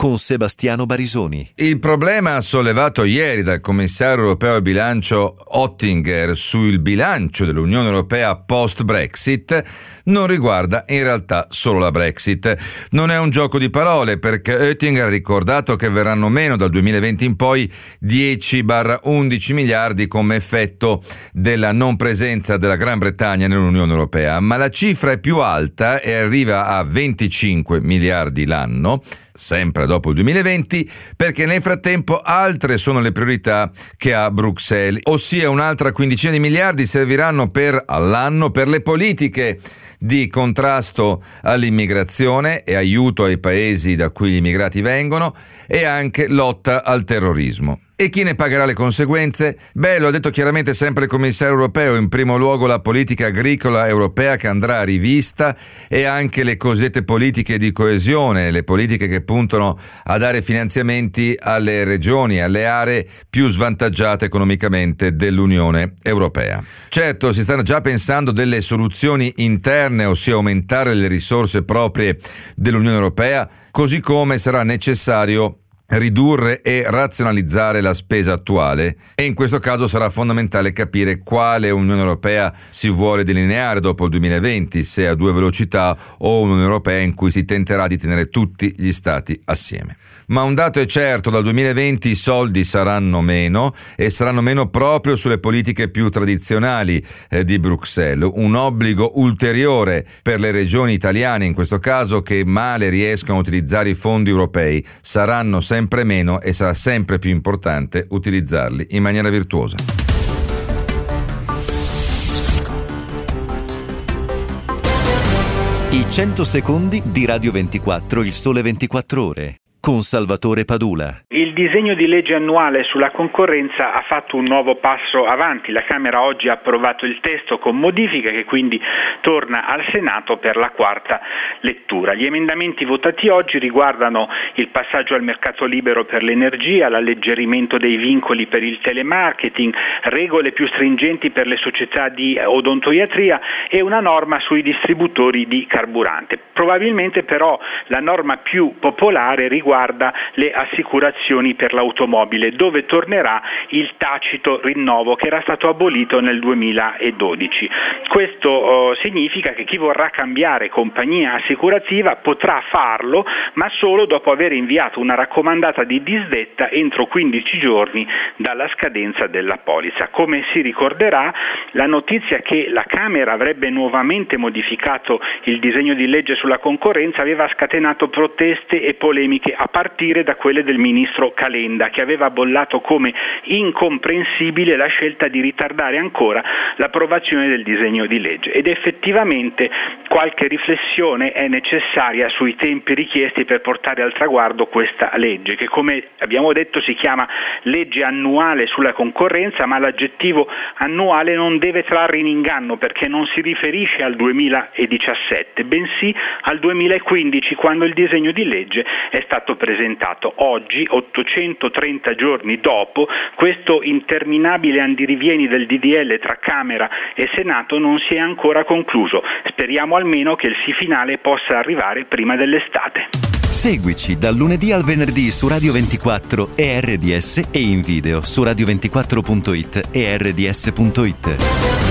con Sebastiano Barisoni. Il problema sollevato ieri dal commissario europeo al bilancio Ottinger sul bilancio dell'Unione Europea post-Brexit non riguarda in realtà solo la Brexit. Non è un gioco di parole perché Oettinger ha ricordato che verranno meno dal 2020 in poi 10-11 miliardi come effetto della non presenza della Gran Bretagna nell'Unione Europea, ma la cifra è più alta e arriva a 25 miliardi l'anno sempre dopo il 2020, perché nel frattempo altre sono le priorità che ha Bruxelles, ossia un'altra quindicina di miliardi serviranno per all'anno per le politiche di contrasto all'immigrazione e aiuto ai paesi da cui gli immigrati vengono e anche lotta al terrorismo. E chi ne pagherà le conseguenze? Beh, lo ha detto chiaramente sempre il commissario europeo, in primo luogo la politica agricola europea che andrà rivista e anche le cosiddette politiche di coesione, le politiche che puntano a dare finanziamenti alle regioni, alle aree più svantaggiate economicamente dell'Unione europea. Certo, si stanno già pensando delle soluzioni interne, ossia aumentare le risorse proprie dell'Unione europea, così come sarà necessario ridurre e razionalizzare la spesa attuale e in questo caso sarà fondamentale capire quale Unione Europea si vuole delineare dopo il 2020, se a due velocità o un'Unione Europea in cui si tenterà di tenere tutti gli stati assieme. Ma un dato è certo, dal 2020 i soldi saranno meno e saranno meno proprio sulle politiche più tradizionali eh, di Bruxelles, un obbligo ulteriore per le regioni italiane in questo caso che male riescono a utilizzare i fondi europei, saranno sempre sempre meno e sarà sempre più importante utilizzarli in maniera virtuosa. I 100 secondi di Radio 24, il sole 24 ore con Salvatore Padula. Il disegno di legge annuale sulla concorrenza ha fatto un nuovo passo avanti. La Camera oggi ha approvato il testo con modifiche che quindi torna al Senato per la quarta lettura. Gli emendamenti votati oggi riguardano il passaggio al mercato libero per l'energia, l'alleggerimento dei vincoli per il telemarketing, regole più stringenti per le società di odontoiatria e una norma sui distributori di carburante. Probabilmente però la norma più popolare riguarda riguarda le assicurazioni per l'automobile, dove tornerà il tacito rinnovo che era stato abolito nel 2012. Questo eh, significa che chi vorrà cambiare compagnia assicurativa potrà farlo, ma solo dopo aver inviato una raccomandata di disdetta entro 15 giorni dalla scadenza della polizza. Come si ricorderà, la notizia che la Camera avrebbe nuovamente modificato il disegno di legge sulla concorrenza aveva scatenato proteste e polemiche a partire da quelle del ministro Calenda, che aveva bollato come incomprensibile la scelta di ritardare ancora l'approvazione del disegno di legge. Ed effettivamente qualche riflessione è necessaria sui tempi richiesti per portare al traguardo questa legge, che come abbiamo detto si chiama legge annuale sulla concorrenza, ma l'aggettivo annuale non deve trarre in inganno perché non si riferisce al 2017, bensì al 2015, quando il disegno di legge è stato presentato. Oggi, 830 giorni dopo, questo interminabile andirivieni del DDL tra Camera e Senato non si è ancora concluso. Speriamo almeno che il sì finale possa arrivare prima dell'estate. Seguici dal lunedì al venerdì su Radio 24 e RDS e in video su radio24.it e rds.it.